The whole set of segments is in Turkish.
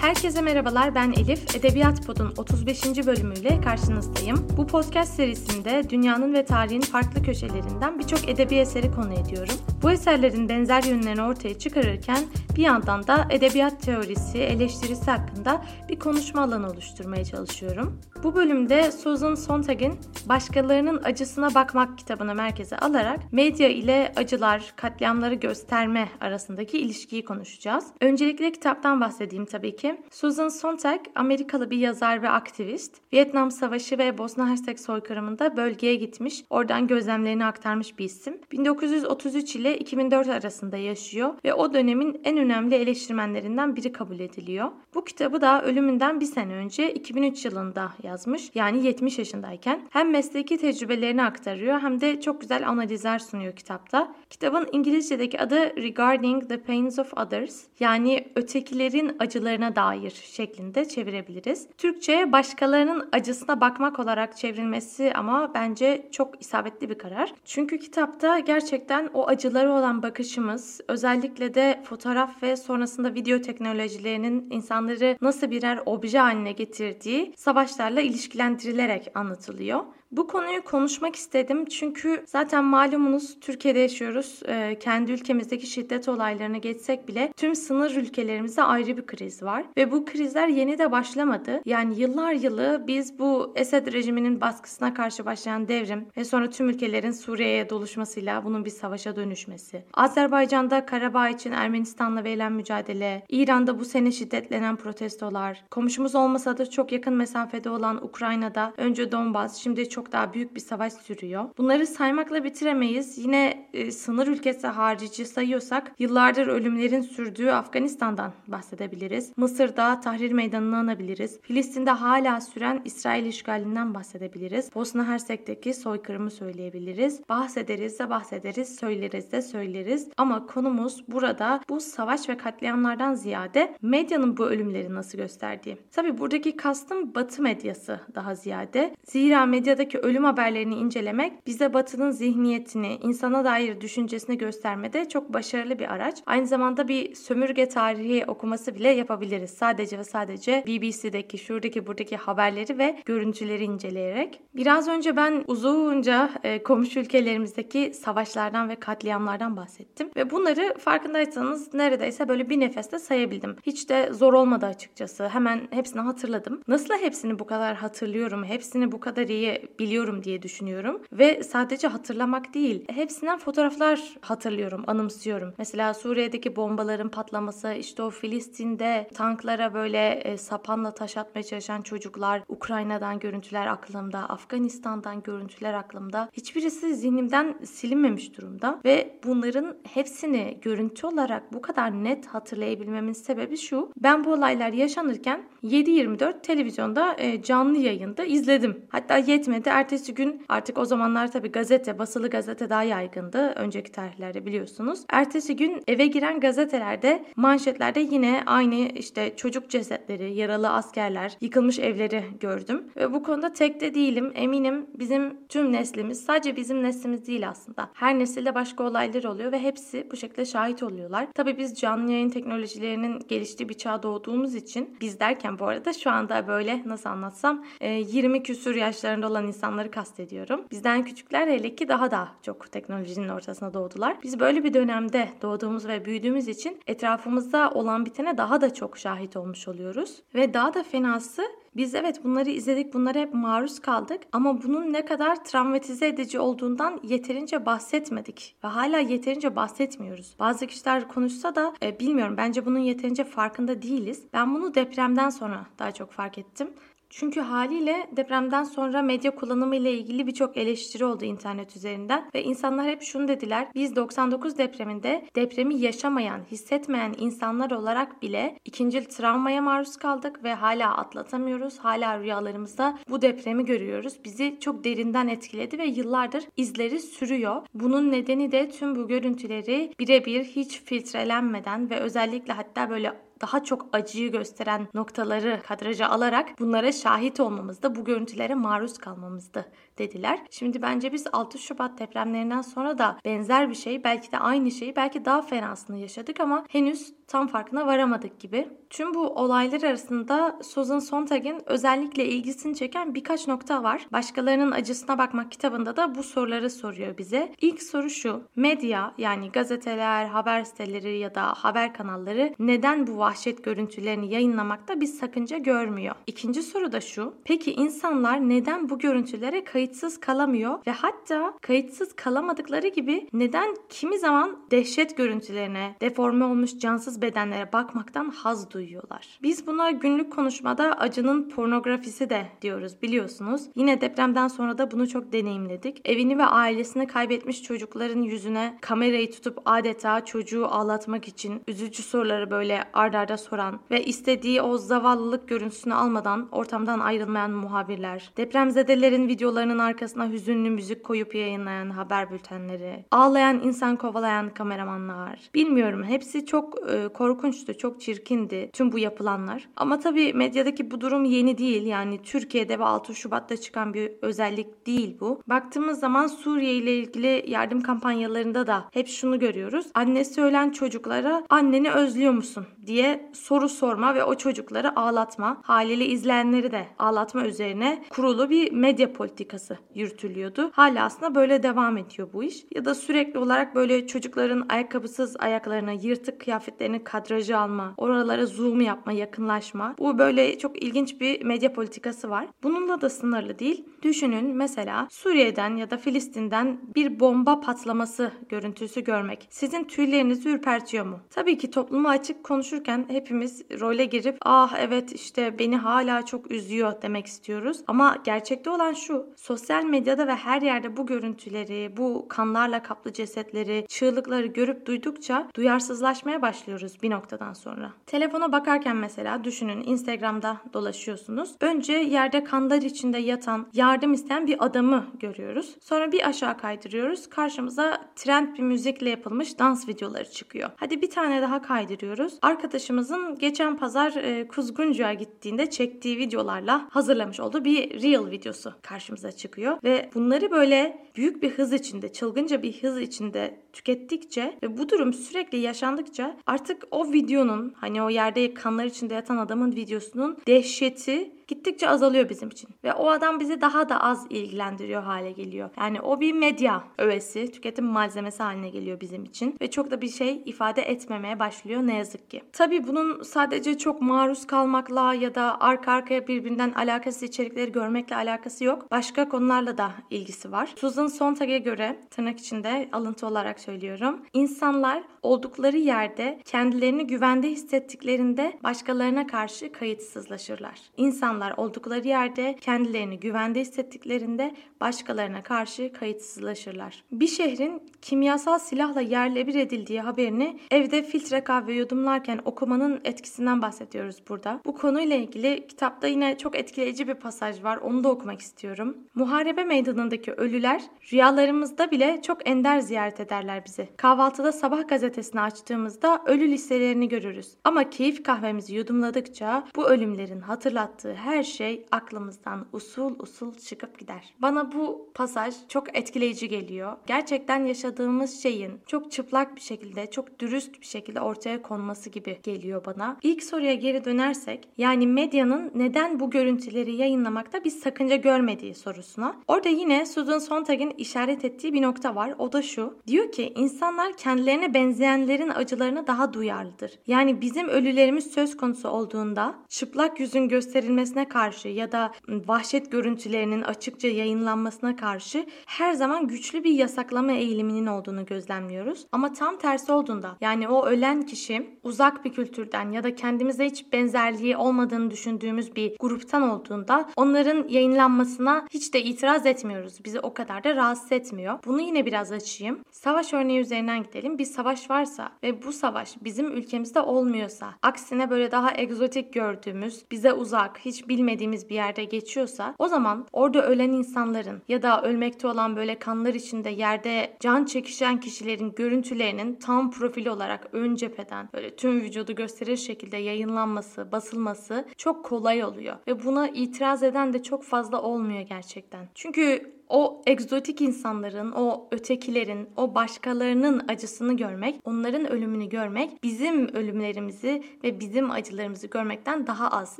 Herkese merhabalar ben Elif. Edebiyat Pod'un 35. bölümüyle karşınızdayım. Bu podcast serisinde dünyanın ve tarihin farklı köşelerinden birçok edebi eseri konu ediyorum. Bu eserlerin benzer yönlerini ortaya çıkarırken bir yandan da edebiyat teorisi, eleştirisi hakkında bir konuşma alanı oluşturmaya çalışıyorum. Bu bölümde Susan Sontag'in Başkalarının Acısına Bakmak kitabını merkeze alarak medya ile acılar, katliamları gösterme arasındaki ilişkiyi konuşacağız. Öncelikle kitaptan bahsedeyim tabii ki. Susan Sontag Amerikalı bir yazar ve aktivist. Vietnam Savaşı ve Bosna Hersek soykırımında bölgeye gitmiş, oradan gözlemlerini aktarmış bir isim. 1933 ile 2004 arasında yaşıyor ve o dönemin en önemli eleştirmenlerinden biri kabul ediliyor. Bu kitabı da ölümünden bir sene önce 2003 yılında yazmış. Yani 70 yaşındayken hem mesleki tecrübelerini aktarıyor hem de çok güzel analizler sunuyor kitapta. Kitabın İngilizce'deki adı Regarding the Pains of Others yani ötekilerin acılarına dair şeklinde çevirebiliriz. Türkçe başkalarının acısına bakmak olarak çevrilmesi ama bence çok isabetli bir karar. Çünkü kitapta gerçekten o acıları olan bakışımız özellikle de fotoğraf ve sonrasında video teknolojilerinin insanları nasıl birer obje haline getirdiği savaşlarla ilişkilendirilerek anlatılıyor. Bu konuyu konuşmak istedim çünkü zaten malumunuz Türkiye'de yaşıyoruz. Ee, kendi ülkemizdeki şiddet olaylarını geçsek bile tüm sınır ülkelerimizde ayrı bir kriz var. Ve bu krizler yeni de başlamadı. Yani yıllar yılı biz bu Esed rejiminin baskısına karşı başlayan devrim ve sonra tüm ülkelerin Suriye'ye doluşmasıyla bunun bir savaşa dönüşmesi. Azerbaycan'da Karabağ için Ermenistan'la verilen mücadele, İran'da bu sene şiddetlenen protestolar, komşumuz olmasa da çok yakın mesafede olan Ukrayna'da önce Donbas, şimdi çok daha büyük bir savaş sürüyor. Bunları saymakla bitiremeyiz. Yine e, sınır ülkesi harici sayıyorsak yıllardır ölümlerin sürdüğü Afganistan'dan bahsedebiliriz. Mısır'da Tahrir Meydanı'nı anabiliriz. Filistin'de hala süren İsrail işgalinden bahsedebiliriz. Bosna Hersek'teki soykırımı söyleyebiliriz. Bahsederiz de bahsederiz, söyleriz de söyleriz. Ama konumuz burada bu savaş ve katliamlardan ziyade medyanın bu ölümleri nasıl gösterdiği. Tabi buradaki kastım batı medyası daha ziyade. Zira medyadaki ölüm haberlerini incelemek bize batının zihniyetini, insana dair düşüncesini göstermede çok başarılı bir araç. Aynı zamanda bir sömürge tarihi okuması bile yapabiliriz. Sadece ve sadece BBC'deki, şuradaki, buradaki haberleri ve görüntüleri inceleyerek. Biraz önce ben uzunca e, komşu ülkelerimizdeki savaşlardan ve katliamlardan bahsettim. Ve bunları farkındaysanız neredeyse böyle bir nefeste sayabildim. Hiç de zor olmadı açıkçası. Hemen hepsini hatırladım. Nasıl hepsini bu kadar hatırlıyorum, hepsini bu kadar iyi biliyorum diye düşünüyorum. Ve sadece hatırlamak değil, hepsinden fotoğraflar hatırlıyorum, anımsıyorum. Mesela Suriye'deki bombaların patlaması, işte o Filistin'de tanklara böyle e, sapanla taş atmaya çalışan çocuklar, Ukrayna'dan görüntüler aklımda, Afganistan'dan görüntüler aklımda. Hiçbirisi zihnimden silinmemiş durumda ve bunların hepsini görüntü olarak bu kadar net hatırlayabilmemin sebebi şu. Ben bu olaylar yaşanırken 7-24 televizyonda e, canlı yayında izledim. Hatta yetmedi. Ertesi gün artık o zamanlar tabii gazete, basılı gazete daha yaygındı. Önceki tarihlerde biliyorsunuz. Ertesi gün eve giren gazetelerde, manşetlerde yine aynı işte çocuk cesetleri, yaralı askerler, yıkılmış evleri gördüm. Ve bu konuda tek de değilim. Eminim bizim tüm neslimiz, sadece bizim neslimiz değil aslında. Her nesilde başka olaylar oluyor ve hepsi bu şekilde şahit oluyorlar. Tabii biz canlı yayın teknolojilerinin geliştiği bir çağda doğduğumuz için biz derken bu arada şu anda böyle nasıl anlatsam 20 küsur yaşlarında olan insanları kastediyorum. Bizden küçükler hele ki daha da çok teknolojinin ortasına doğdular. Biz böyle bir dönemde doğduğumuz ve büyüdüğümüz için etrafımızda olan bitene daha da çok şahit olmuş oluyoruz. Ve daha da fenası biz evet bunları izledik, bunlara hep maruz kaldık ama bunun ne kadar travmatize edici olduğundan yeterince bahsetmedik ve hala yeterince bahsetmiyoruz. Bazı kişiler konuşsa da e, bilmiyorum bence bunun yeterince farkında değiliz. Ben bunu depremden sonra daha çok fark ettim. Çünkü haliyle depremden sonra medya kullanımı ile ilgili birçok eleştiri oldu internet üzerinden ve insanlar hep şunu dediler. Biz 99 depreminde depremi yaşamayan, hissetmeyen insanlar olarak bile ikincil travmaya maruz kaldık ve hala atlatamıyoruz. Hala rüyalarımızda bu depremi görüyoruz. Bizi çok derinden etkiledi ve yıllardır izleri sürüyor. Bunun nedeni de tüm bu görüntüleri birebir hiç filtrelenmeden ve özellikle hatta böyle daha çok acıyı gösteren noktaları kadraja alarak bunlara şahit olmamızda, bu görüntülere maruz kalmamızdı dediler. Şimdi bence biz 6 Şubat depremlerinden sonra da benzer bir şey belki de aynı şeyi belki daha fenasını yaşadık ama henüz tam farkına varamadık gibi. Tüm bu olaylar arasında Susan Sontag'in özellikle ilgisini çeken birkaç nokta var. Başkalarının acısına bakmak kitabında da bu soruları soruyor bize. İlk soru şu. Medya yani gazeteler, haber siteleri ya da haber kanalları neden bu vahşet görüntülerini yayınlamakta bir sakınca görmüyor? İkinci soru da şu. Peki insanlar neden bu görüntülere kayıtsız kalamıyor ve hatta kayıtsız kalamadıkları gibi neden kimi zaman dehşet görüntülerine, deforme olmuş cansız bedenlere bakmaktan haz duyuyorlar? Biz buna günlük konuşmada acının pornografisi de diyoruz biliyorsunuz. Yine depremden sonra da bunu çok deneyimledik. Evini ve ailesini kaybetmiş çocukların yüzüne kamerayı tutup adeta çocuğu ağlatmak için üzücü soruları böyle ardarda arda soran ve istediği o zavallılık görüntüsünü almadan ortamdan ayrılmayan muhabirler, depremzedelerin videolarının arkasına hüzünlü müzik koyup yayınlayan haber bültenleri, ağlayan insan kovalayan kameramanlar. Bilmiyorum hepsi çok e, korkunçtu, çok çirkindi tüm bu yapılanlar. Ama tabii medyadaki bu durum yeni değil. Yani Türkiye'de ve 6 Şubat'ta çıkan bir özellik değil bu. Baktığımız zaman Suriye ile ilgili yardım kampanyalarında da hep şunu görüyoruz. Annesi ölen çocuklara anneni özlüyor musun diye soru sorma ve o çocukları ağlatma. Haliyle izleyenleri de ağlatma üzerine kurulu bir medya politikası yürütülüyordu. Hala aslında böyle devam ediyor bu iş. Ya da sürekli olarak böyle çocukların ayakkabısız ayaklarına, yırtık kıyafetlerini kadrajı alma, oralara zoom yapma, yakınlaşma. Bu böyle çok ilginç bir medya politikası var. Bununla da sınırlı değil. Düşünün mesela Suriye'den ya da Filistin'den bir bomba patlaması görüntüsü görmek sizin tüylerinizi ürpertiyor mu? Tabii ki topluma açık konuşurken hepimiz role girip ah evet işte beni hala çok üzüyor demek istiyoruz. Ama gerçekte olan şu sosyal medyada ve her yerde bu görüntüleri, bu kanlarla kaplı cesetleri, çığlıkları görüp duydukça duyarsızlaşmaya başlıyoruz bir noktadan sonra. Telefona bakarken mesela düşünün Instagram'da dolaşıyorsunuz. Önce yerde kanlar içinde yatan, yardım isteyen bir adamı görüyoruz. Sonra bir aşağı kaydırıyoruz. Karşımıza trend bir müzikle yapılmış dans videoları çıkıyor. Hadi bir tane daha kaydırıyoruz. Arkadaşımızın geçen pazar e, Kuzguncu'ya gittiğinde çektiği videolarla hazırlamış olduğu bir reel videosu karşımıza çıkıyor. Ve bunları böyle büyük bir hız içinde, çılgınca bir hız içinde tükettikçe ve bu durum sürekli yaşandıkça artık o videonun hani o yerde kanlar içinde yatan adamın videosunun dehşeti gittikçe azalıyor bizim için. Ve o adam bizi daha da az ilgilendiriyor hale geliyor. Yani o bir medya öğesi, tüketim malzemesi haline geliyor bizim için. Ve çok da bir şey ifade etmemeye başlıyor ne yazık ki. Tabii bunun sadece çok maruz kalmakla ya da arka arkaya birbirinden alakasız içerikleri görmekle alakası yok. Başka konularla da ilgisi var. Susan Sontag'e göre tırnak içinde alıntı olarak söylüyorum. İnsanlar oldukları yerde kendilerini güvende hissettiklerinde başkalarına karşı kayıtsızlaşırlar. İnsanlar oldukları yerde kendilerini güvende hissettiklerinde başkalarına karşı kayıtsızlaşırlar. Bir şehrin kimyasal silahla yerle bir edildiği haberini evde filtre kahve yudumlarken okumanın etkisinden bahsediyoruz burada. Bu konuyla ilgili kitapta yine çok etkileyici bir pasaj var. Onu da okumak istiyorum. Muharebe meydanındaki ölüler rüyalarımızda bile çok ender ziyaret ederler bizi. Kahvaltıda sabah gazetesini açtığımızda ölü listelerini görürüz. Ama keyif kahvemizi yudumladıkça bu ölümlerin hatırlattığı her şey aklımızdan usul usul çıkıp gider. Bana bu pasaj çok etkileyici geliyor. Gerçekten yaşadığımız şeyin çok çıplak bir şekilde, çok dürüst bir şekilde ortaya konması gibi geliyor bana. İlk soruya geri dönersek, yani medyanın neden bu görüntüleri yayınlamakta bir sakınca görmediği sorusuna. Orada yine Susan Sontag'in işaret ettiği bir nokta var. O da şu. Diyor ki insanlar kendilerine benzeyenlerin acılarına daha duyarlıdır. Yani bizim ölülerimiz söz konusu olduğunda çıplak yüzün gösterilmesine karşı ya da vahşet görüntülerinin açıkça yayınlanmasına karşı her zaman güçlü bir yasaklama eğiliminin olduğunu gözlemliyoruz. Ama tam tersi olduğunda yani o ölen kişi uzak bir kültürden ya da kendimize hiç benzerliği olmadığını düşündüğümüz bir gruptan olduğunda onların yayınlanmasına hiç de itiraz etmiyoruz. Bizi o kadar da rahatsız etmiyor. Bunu yine biraz açayım. Savaş örneği üzerinden gidelim. Bir savaş varsa ve bu savaş bizim ülkemizde olmuyorsa, aksine böyle daha egzotik gördüğümüz, bize uzak, hiç bilmediğimiz bir yerde geçiyorsa o zaman orada ölen insanların ya da ölmekte olan böyle kanlar içinde yerde can çekişen kişilerin görüntülerinin tam profili olarak ön cepheden böyle tüm vücudu gösterir şekilde yayınlanması, basılması çok kolay oluyor. Ve buna itiraz eden de çok fazla olmuyor gerçekten. Çünkü o egzotik insanların, o ötekilerin, o başkalarının acısını görmek, onların ölümünü görmek bizim ölümlerimizi ve bizim acılarımızı görmekten daha az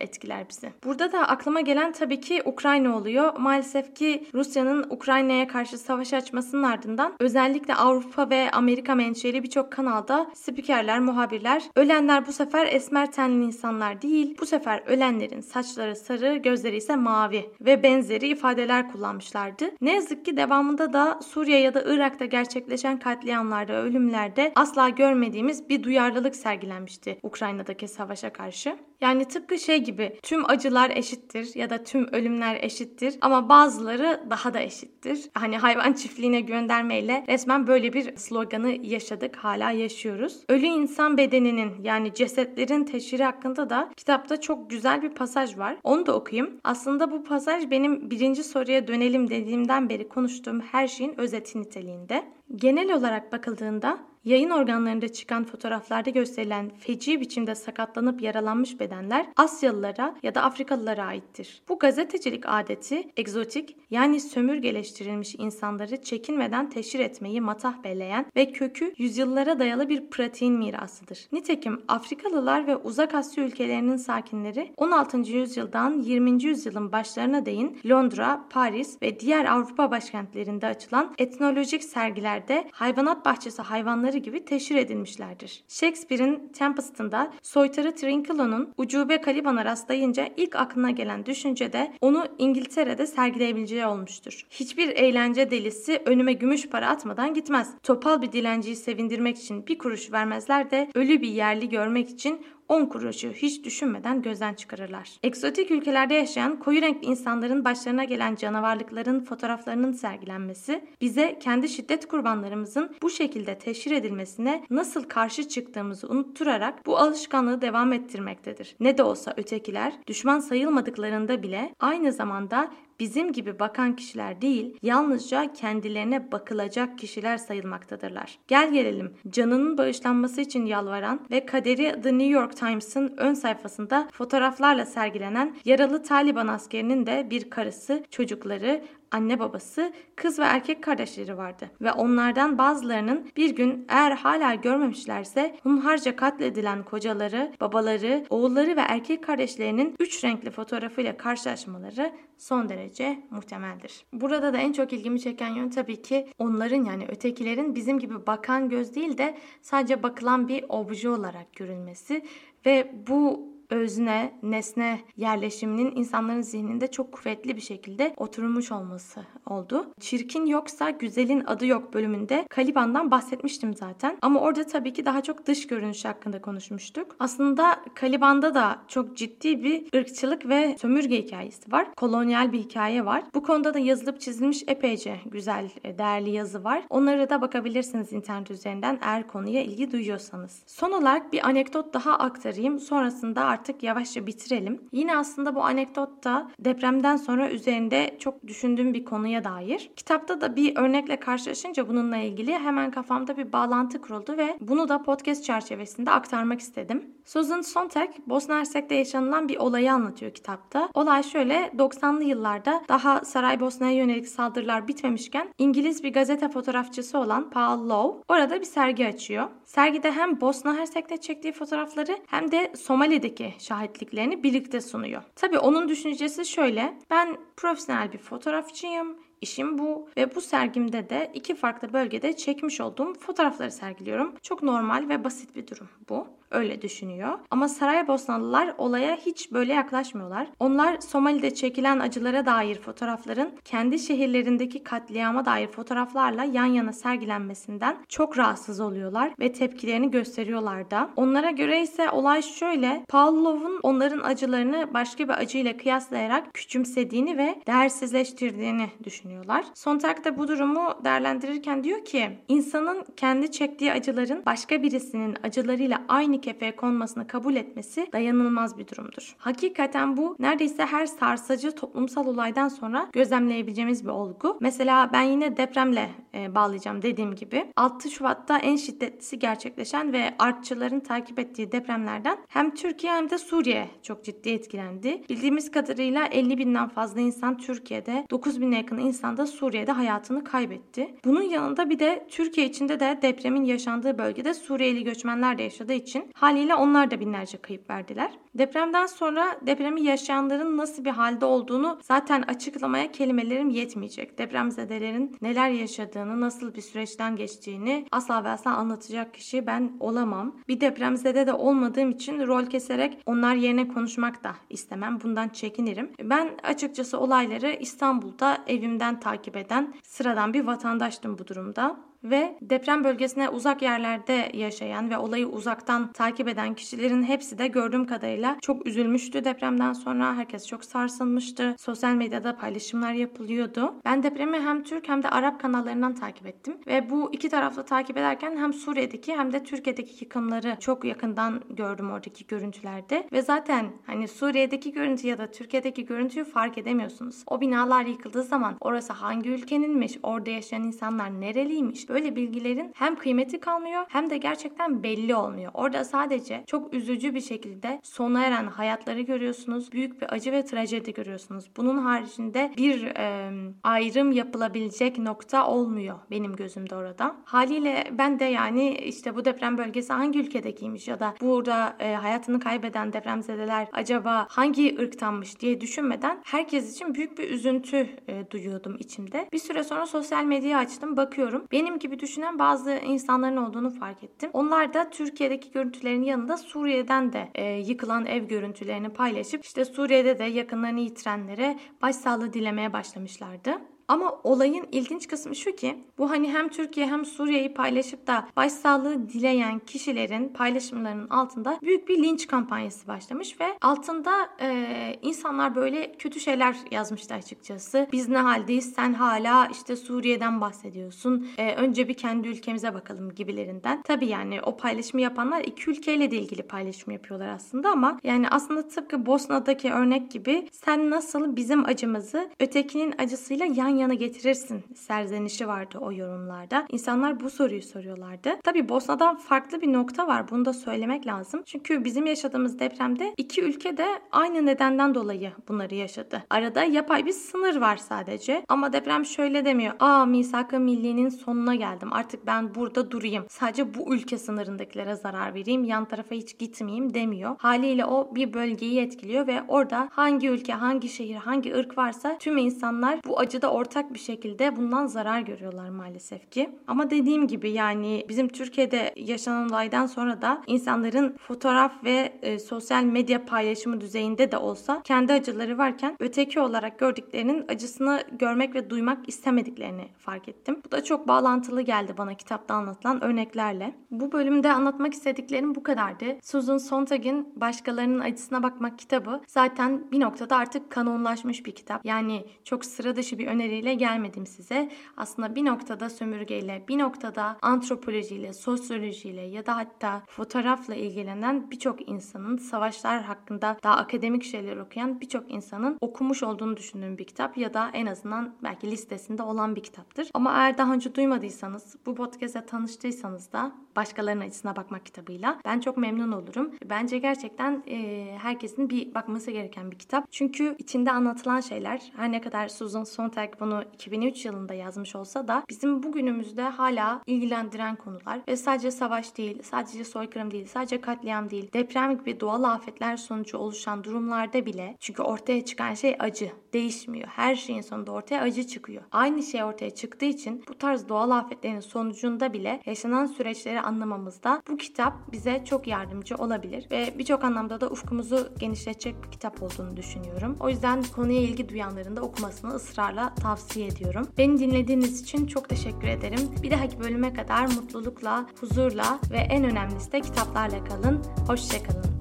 etkiler bizi. Burada da aklıma gelen tabii ki Ukrayna oluyor. Maalesef ki Rusya'nın Ukrayna'ya karşı savaş açmasının ardından özellikle Avrupa ve Amerika menşeli birçok kanalda spikerler, muhabirler ölenler bu sefer esmer tenli insanlar değil, bu sefer ölenlerin saçları sarı, gözleri ise mavi ve benzeri ifadeler kullanmışlardı. Ne yazık ki devamında da Suriye ya da Irak'ta gerçekleşen katliamlarda, ölümlerde asla görmediğimiz bir duyarlılık sergilenmişti Ukrayna'daki savaşa karşı. Yani tıpkı şey gibi tüm acılar eşittir ya da tüm ölümler eşittir ama bazıları daha da eşittir. Hani hayvan çiftliğine göndermeyle resmen böyle bir sloganı yaşadık, hala yaşıyoruz. Ölü insan bedeninin yani cesetlerin teşhiri hakkında da kitapta çok güzel bir pasaj var. Onu da okuyayım. Aslında bu pasaj benim birinci soruya dönelim dediğimden beri konuştuğum her şeyin özeti niteliğinde. Genel olarak bakıldığında Yayın organlarında çıkan fotoğraflarda gösterilen feci biçimde sakatlanıp yaralanmış bedenler Asyalılara ya da Afrikalılara aittir. Bu gazetecilik adeti egzotik yani sömürgeleştirilmiş insanları çekinmeden teşhir etmeyi matah belleyen ve kökü yüzyıllara dayalı bir pratiğin mirasıdır. Nitekim Afrikalılar ve Uzak Asya ülkelerinin sakinleri 16. yüzyıldan 20. yüzyılın başlarına değin Londra, Paris ve diğer Avrupa başkentlerinde açılan etnolojik sergilerde hayvanat bahçesi hayvanları hayvanları gibi teşhir edilmişlerdir. Shakespeare'in Tempest'ında soytarı Trinculo'nun ucube Caliban'a rastlayınca ilk aklına gelen düşünce de onu İngiltere'de sergileyebileceği olmuştur. Hiçbir eğlence delisi önüme gümüş para atmadan gitmez. Topal bir dilenciyi sevindirmek için bir kuruş vermezler de ölü bir yerli görmek için 10 kuruşu hiç düşünmeden gözden çıkarırlar. Egzotik ülkelerde yaşayan koyu renkli insanların başlarına gelen canavarlıkların fotoğraflarının sergilenmesi bize kendi şiddet kurbanlarımızın bu şekilde teşhir edilmesine nasıl karşı çıktığımızı unutturarak bu alışkanlığı devam ettirmektedir. Ne de olsa ötekiler düşman sayılmadıklarında bile aynı zamanda bizim gibi bakan kişiler değil, yalnızca kendilerine bakılacak kişiler sayılmaktadırlar. Gel gelelim, canının bağışlanması için yalvaran ve kaderi The New York Times'ın ön sayfasında fotoğraflarla sergilenen yaralı Taliban askerinin de bir karısı, çocukları, anne babası, kız ve erkek kardeşleri vardı. Ve onlardan bazılarının bir gün eğer hala görmemişlerse hunharca katledilen kocaları, babaları, oğulları ve erkek kardeşlerinin üç renkli fotoğrafıyla karşılaşmaları son derece muhtemeldir. Burada da en çok ilgimi çeken yön tabii ki onların yani ötekilerin bizim gibi bakan göz değil de sadece bakılan bir obje olarak görülmesi ve bu özne, nesne yerleşiminin insanların zihninde çok kuvvetli bir şekilde oturmuş olması oldu. Çirkin yoksa güzelin adı yok bölümünde Kaliban'dan bahsetmiştim zaten. Ama orada tabii ki daha çok dış görünüş hakkında konuşmuştuk. Aslında Kaliban'da da çok ciddi bir ırkçılık ve sömürge hikayesi var. Kolonyal bir hikaye var. Bu konuda da yazılıp çizilmiş epeyce güzel, e, değerli yazı var. Onlara da bakabilirsiniz internet üzerinden eğer konuya ilgi duyuyorsanız. Son olarak bir anekdot daha aktarayım. Sonrasında artık artık yavaşça bitirelim. Yine aslında bu anekdot da depremden sonra üzerinde çok düşündüğüm bir konuya dair. Kitapta da bir örnekle karşılaşınca bununla ilgili hemen kafamda bir bağlantı kuruldu ve bunu da podcast çerçevesinde aktarmak istedim. Susan Sontag, Bosna Hersek'te yaşanılan bir olayı anlatıyor kitapta. Olay şöyle, 90'lı yıllarda daha Saraybosna'ya yönelik saldırılar bitmemişken İngiliz bir gazete fotoğrafçısı olan Paul Lowe orada bir sergi açıyor. Sergide hem Bosna Hersek'te çektiği fotoğrafları hem de Somali'deki şahitliklerini birlikte sunuyor. Tabii onun düşüncesi şöyle. Ben profesyonel bir fotoğrafçıyım. İşim bu ve bu sergimde de iki farklı bölgede çekmiş olduğum fotoğrafları sergiliyorum. Çok normal ve basit bir durum bu öyle düşünüyor. Ama Saraybosnalılar olaya hiç böyle yaklaşmıyorlar. Onlar Somali'de çekilen acılara dair fotoğrafların kendi şehirlerindeki katliama dair fotoğraflarla yan yana sergilenmesinden çok rahatsız oluyorlar ve tepkilerini gösteriyorlar da. Onlara göre ise olay şöyle. Pavlov'un onların acılarını başka bir acıyla kıyaslayarak küçümsediğini ve değersizleştirdiğini düşünüyorlar. Sontag da bu durumu değerlendirirken diyor ki insanın kendi çektiği acıların başka birisinin acılarıyla aynı kefeye konmasını kabul etmesi dayanılmaz bir durumdur. Hakikaten bu neredeyse her sarsıcı toplumsal olaydan sonra gözlemleyebileceğimiz bir olgu. Mesela ben yine depremle e, bağlayacağım dediğim gibi. 6 Şubat'ta en şiddetlisi gerçekleşen ve artçıların takip ettiği depremlerden hem Türkiye hem de Suriye çok ciddi etkilendi. Bildiğimiz kadarıyla 50 binden fazla insan Türkiye'de, 9 bine yakın insan da Suriye'de hayatını kaybetti. Bunun yanında bir de Türkiye içinde de depremin yaşandığı bölgede Suriyeli göçmenler de yaşadığı için haliyle onlar da binlerce kayıp verdiler. Depremden sonra depremi yaşayanların nasıl bir halde olduğunu zaten açıklamaya kelimelerim yetmeyecek. Depremzedelerin neler yaşadığını, nasıl bir süreçten geçtiğini asla ve asla anlatacak kişi ben olamam. Bir depremzede de olmadığım için rol keserek onlar yerine konuşmak da istemem. Bundan çekinirim. Ben açıkçası olayları İstanbul'da evimden takip eden sıradan bir vatandaştım bu durumda ve deprem bölgesine uzak yerlerde yaşayan ve olayı uzaktan takip eden kişilerin hepsi de gördüğüm kadarıyla çok üzülmüştü depremden sonra. Herkes çok sarsılmıştı. Sosyal medyada paylaşımlar yapılıyordu. Ben depremi hem Türk hem de Arap kanallarından takip ettim ve bu iki taraflı takip ederken hem Suriye'deki hem de Türkiye'deki yıkımları çok yakından gördüm oradaki görüntülerde ve zaten hani Suriye'deki görüntü ya da Türkiye'deki görüntüyü fark edemiyorsunuz. O binalar yıkıldığı zaman orası hangi ülkeninmiş, orada yaşayan insanlar nereliymiş, böyle bilgilerin hem kıymeti kalmıyor hem de gerçekten belli olmuyor. Orada sadece çok üzücü bir şekilde sona eren hayatları görüyorsunuz. Büyük bir acı ve trajedi görüyorsunuz. Bunun haricinde bir e, ayrım yapılabilecek nokta olmuyor benim gözümde orada. Haliyle ben de yani işte bu deprem bölgesi hangi ülkedekiymiş ya da burada e, hayatını kaybeden depremzedeler acaba hangi ırktanmış diye düşünmeden herkes için büyük bir üzüntü e, duyuyordum içimde. Bir süre sonra sosyal medyayı açtım bakıyorum. Benim gibi düşünen bazı insanların olduğunu fark ettim. Onlar da Türkiye'deki görüntülerin yanında Suriye'den de e, yıkılan ev görüntülerini paylaşıp işte Suriye'de de yakınlarını yitirenlere başsağlığı dilemeye başlamışlardı. Ama olayın ilginç kısmı şu ki bu hani hem Türkiye hem Suriye'yi paylaşıp da başsağlığı dileyen kişilerin paylaşımlarının altında büyük bir linç kampanyası başlamış ve altında e, insanlar böyle kötü şeyler yazmıştı açıkçası. Biz ne haldeyiz sen hala işte Suriye'den bahsediyorsun. E, önce bir kendi ülkemize bakalım gibilerinden. Tabii yani o paylaşımı yapanlar iki ülkeyle de ilgili paylaşım yapıyorlar aslında ama yani aslında tıpkı Bosna'daki örnek gibi sen nasıl bizim acımızı ötekinin acısıyla yan yana getirirsin serzenişi vardı o yorumlarda. İnsanlar bu soruyu soruyorlardı. Tabii Bosna'dan farklı bir nokta var. Bunu da söylemek lazım. Çünkü bizim yaşadığımız depremde iki ülke de aynı nedenden dolayı bunları yaşadı. Arada yapay bir sınır var sadece. Ama deprem şöyle demiyor. Aa misak-ı millinin sonuna geldim. Artık ben burada durayım. Sadece bu ülke sınırındakilere zarar vereyim. Yan tarafa hiç gitmeyeyim demiyor. Haliyle o bir bölgeyi etkiliyor ve orada hangi ülke, hangi şehir, hangi ırk varsa tüm insanlar bu acıda ortak bir şekilde bundan zarar görüyorlar maalesef ki. Ama dediğim gibi yani bizim Türkiye'de yaşanan olaydan sonra da insanların fotoğraf ve e, sosyal medya paylaşımı düzeyinde de olsa kendi acıları varken öteki olarak gördüklerinin acısını görmek ve duymak istemediklerini fark ettim. Bu da çok bağlantılı geldi bana kitapta anlatılan örneklerle. Bu bölümde anlatmak istediklerim bu kadardı. Susan Sontag'in Başkalarının Acısına Bakmak kitabı zaten bir noktada artık kanonlaşmış bir kitap. Yani çok sıra dışı bir öneriyle gelmedim size. Aslında bir noktada sömürgeyle, bir noktada antropolojiyle, sosyolojiyle ya da hatta fotoğrafla ilgilenen birçok insanın savaşlar hakkında daha akademik şeyler okuyan birçok insanın okumuş olduğunu düşündüğüm bir kitap ya da en azından belki listesinde olan bir kitaptır. Ama eğer daha önce duymadıysanız, bu podcast'e tanıştıysanız da başkalarının acısına bakmak kitabıyla ben çok memnun olurum. Bence gerçekten e, herkesin bir bakması gereken bir kitap. Çünkü içinde anlatılan şeyler her ne kadar Susan Sontag bunu 2003 yılında yazmış olsa da bizim bugünümüzde hala ilgilendiren konular ve sadece savaş değil, sadece soykırım değil, sadece katliam değil, deprem gibi doğal afetler sonucu oluşan durumlarda bile çünkü ortaya çıkan şey acı, değişmiyor. Her şeyin sonunda ortaya acı çıkıyor. Aynı şey ortaya çıktığı için bu tarz doğal afetlerin sonucunda bile yaşanan süreçleri anlamamızda bu kitap bize çok yardımcı olabilir ve birçok anlamda da ufkumuzu genişletecek bir kitap olduğunu düşünüyorum. O yüzden konuya ilgi duyanların da okumasını ısrarla tavsiye ediyorum. Beni dinlediğiniz için çok teşekkür ederim. Bir dahaki bölüme kadar mutlulukla, huzurla ve en önemlisi de kitaplarla kalın. Hoşçakalın.